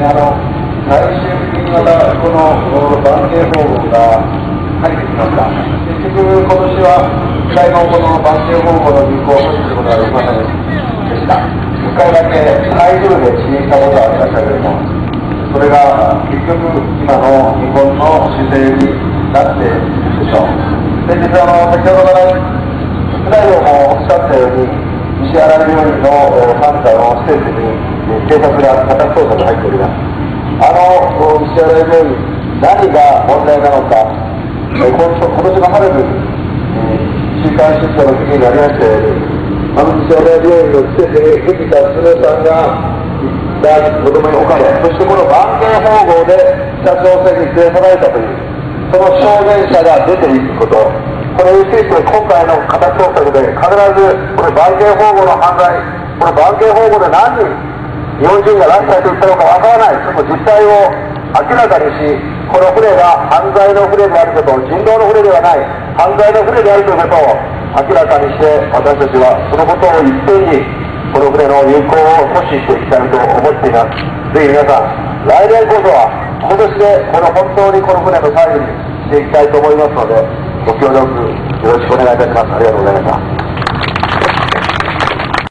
にあの来週にまたこの番系訪問が入ってきました。結局今年は2回もこの番系訪問の人行を阻止することができませんでした。1回だけ台風で遅延したことがありましたけれども、それが結局今の日本の姿勢になっているでしょう。先日あの先ほどから副代表もおっしゃったように、西原病院の患者の施設に警察が家宅捜索が入っているの西原病院何が問題なのか今年の春に週刊出社の時になりましたように、あの西原病院の施設に藤田恒さんが行った子供に置かれ、そしてこの番犬縫合で北朝鮮に連れ去られたという、その証言者が出ていくこと、これについて今回の家宅捜索で必ずこれ番犬縫合の犯罪、これ番犬縫合で何人日本人が拉致されていったのかわからない、その実態を明らかにし、この船が犯罪の船であること、人道の船ではない、犯罪の船であるということを明らかにして、私たちはそのことを一遍に、この船の有効を阻止していきたいと思っています。ぜひ皆さん、来年こそは、今年でこの本当にこの船の最後にしていきたいと思いますので、ご協力よろしくお願いいたします。ありがとうございました。